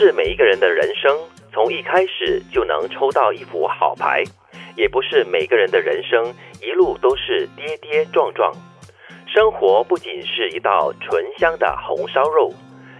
是每一个人的人生从一开始就能抽到一副好牌，也不是每个人的人生一路都是跌跌撞撞。生活不仅是一道醇香的红烧肉，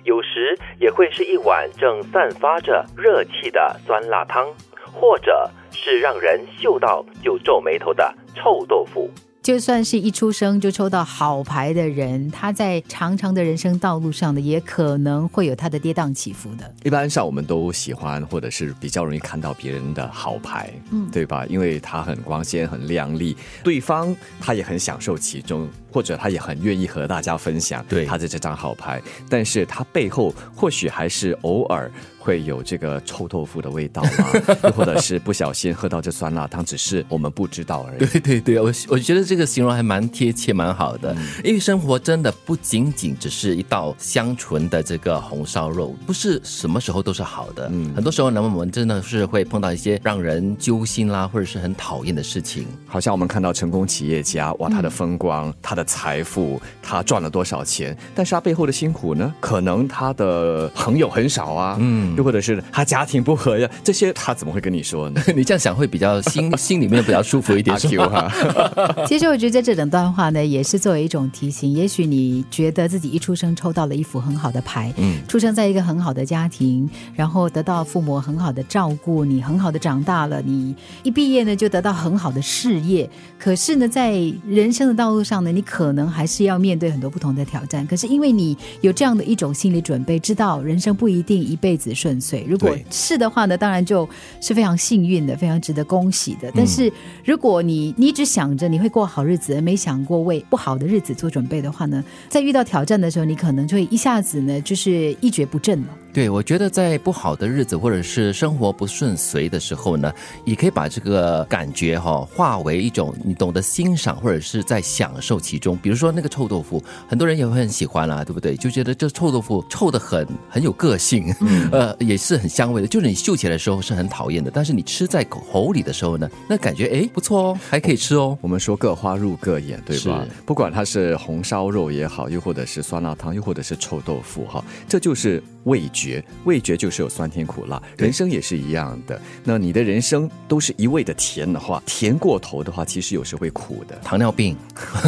有时也会是一碗正散发着热气的酸辣汤，或者是让人嗅到就皱眉头的臭豆腐。就算是一出生就抽到好牌的人，他在长长的人生道路上呢，也可能会有他的跌宕起伏的。一般上我们都喜欢，或者是比较容易看到别人的好牌，嗯，对吧？因为他很光鲜、很亮丽，对方他也很享受其中，或者他也很愿意和大家分享对他的这张好牌。但是他背后或许还是偶尔会有这个臭豆腐的味道啊，又或者是不小心喝到这酸辣汤，只是我们不知道而已。对对对，我我觉得这个形容还蛮贴切，蛮好的。因为生活真的不仅仅只是一道香醇的这个红烧肉，不是什么时候都是好的。嗯，很多时候呢，我们真的是会碰到一些让人揪心啦，或者是很讨厌的事情。好像我们看到成功企业家，哇，他的风光、他的财富，他赚了多少钱，但是他背后的辛苦呢？可能他的朋友很少啊，嗯，又或者是他家庭不和呀，这些他怎么会跟你说呢？你这样想会比较心 心里面比较舒服一点，阿 Q 哈，其实我觉得这整段话呢，也是作为一种提醒。也许你觉得自己一出生抽到了一副很好的牌，嗯，出生在一个很好的家庭，然后得到父母很好的照顾，你很好的长大了，你一毕业呢就得到很好的事业。可是呢，在人生的道路上呢，你可能还是要面对很多不同的挑战。可是因为你有这样的一种心理准备，知道人生不一定一辈子顺遂。如果是的话呢，当然就是非常幸运的，非常值得恭喜的。但是如果你你一直想着你会过好日子，而没想过为不好的日子做准备的话呢，在遇到挑战的时候，你可能就会一下子呢就是一蹶不振了。对，我觉得在不好的日子或者是生活不顺遂的时候呢，也可以把这个感觉哈、化为一种你懂得欣赏或者是在享受其中。比如说那个臭豆腐，很多人也会很喜欢啦，对不对？就觉得这臭豆腐臭的很很有个性，呃，也是很香味的。就是你嗅起来的时候是很讨厌的，但是你吃在口里的时候呢，那感觉哎不错哦，还可以吃哦。我们说各花入各眼，对吧？不管它是红烧肉也好，又或者是酸辣汤，又或者是臭豆腐哈，这就是味觉。味觉就是有酸甜苦辣，人生也是一样的。那你的人生都是一味的甜的话，甜过头的话，其实有时会苦的。糖尿病，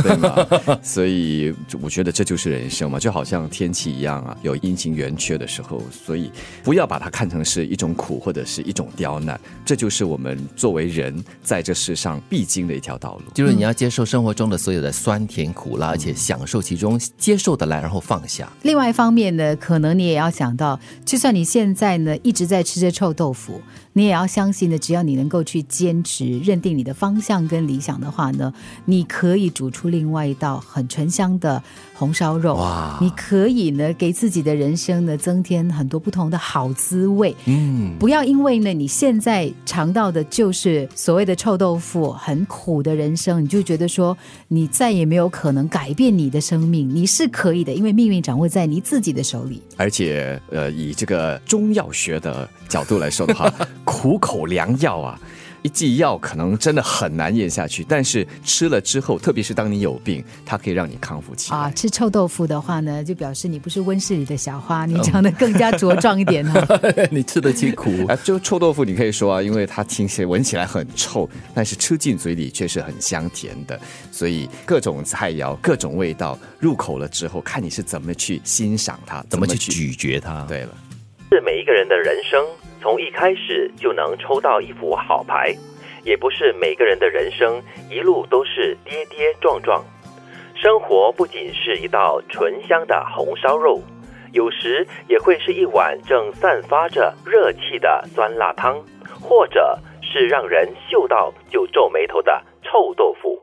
对吗？所以我觉得这就是人生嘛，就好像天气一样啊，有阴晴圆缺的时候，所以不要把它看成是一种苦或者是一种刁难，这就是我们作为人在这世上必经的一条道路。就是你要接受生活中的所有的酸甜苦辣，而且享受其中，接受得来，然后放下。另外一方面呢，可能你也要想到，就算你现在呢一直在吃着臭豆腐，你也要相信呢，只要你能够去坚持、认定你的方向跟理想的话呢，你可以煮出另外一道很醇香的红烧肉。哇你可以呢给自己的人生呢增添很多不同的好滋味。嗯，不要因为呢你现在尝到的就是所谓的臭豆腐，很苦的人生，你就觉得说你再也没有可能改变你的生命。你是可以的，因为命运掌握在你自己的手里。而且，呃，以这个中药学的角度来说的话，苦口良药啊，一剂药可能真的很难咽下去，但是吃了之后，特别是当你有病，它可以让你康复起来。啊，吃臭豆腐的话呢，就表示你不是温室里的小花，你长得更加茁壮一点哈、你吃得起苦。啊，就臭豆腐，你可以说啊，因为它听起来闻起来很臭，但是吃进嘴里却是很香甜的。所以各种菜肴、各种味道入口了之后，看你是怎么去欣赏它，怎么去咀嚼它？对了。是每一个人的人生从一开始就能抽到一副好牌，也不是每个人的人生一路都是跌跌撞撞。生活不仅是一道醇香的红烧肉，有时也会是一碗正散发着热气的酸辣汤，或者是让人嗅到就皱眉头的臭豆腐。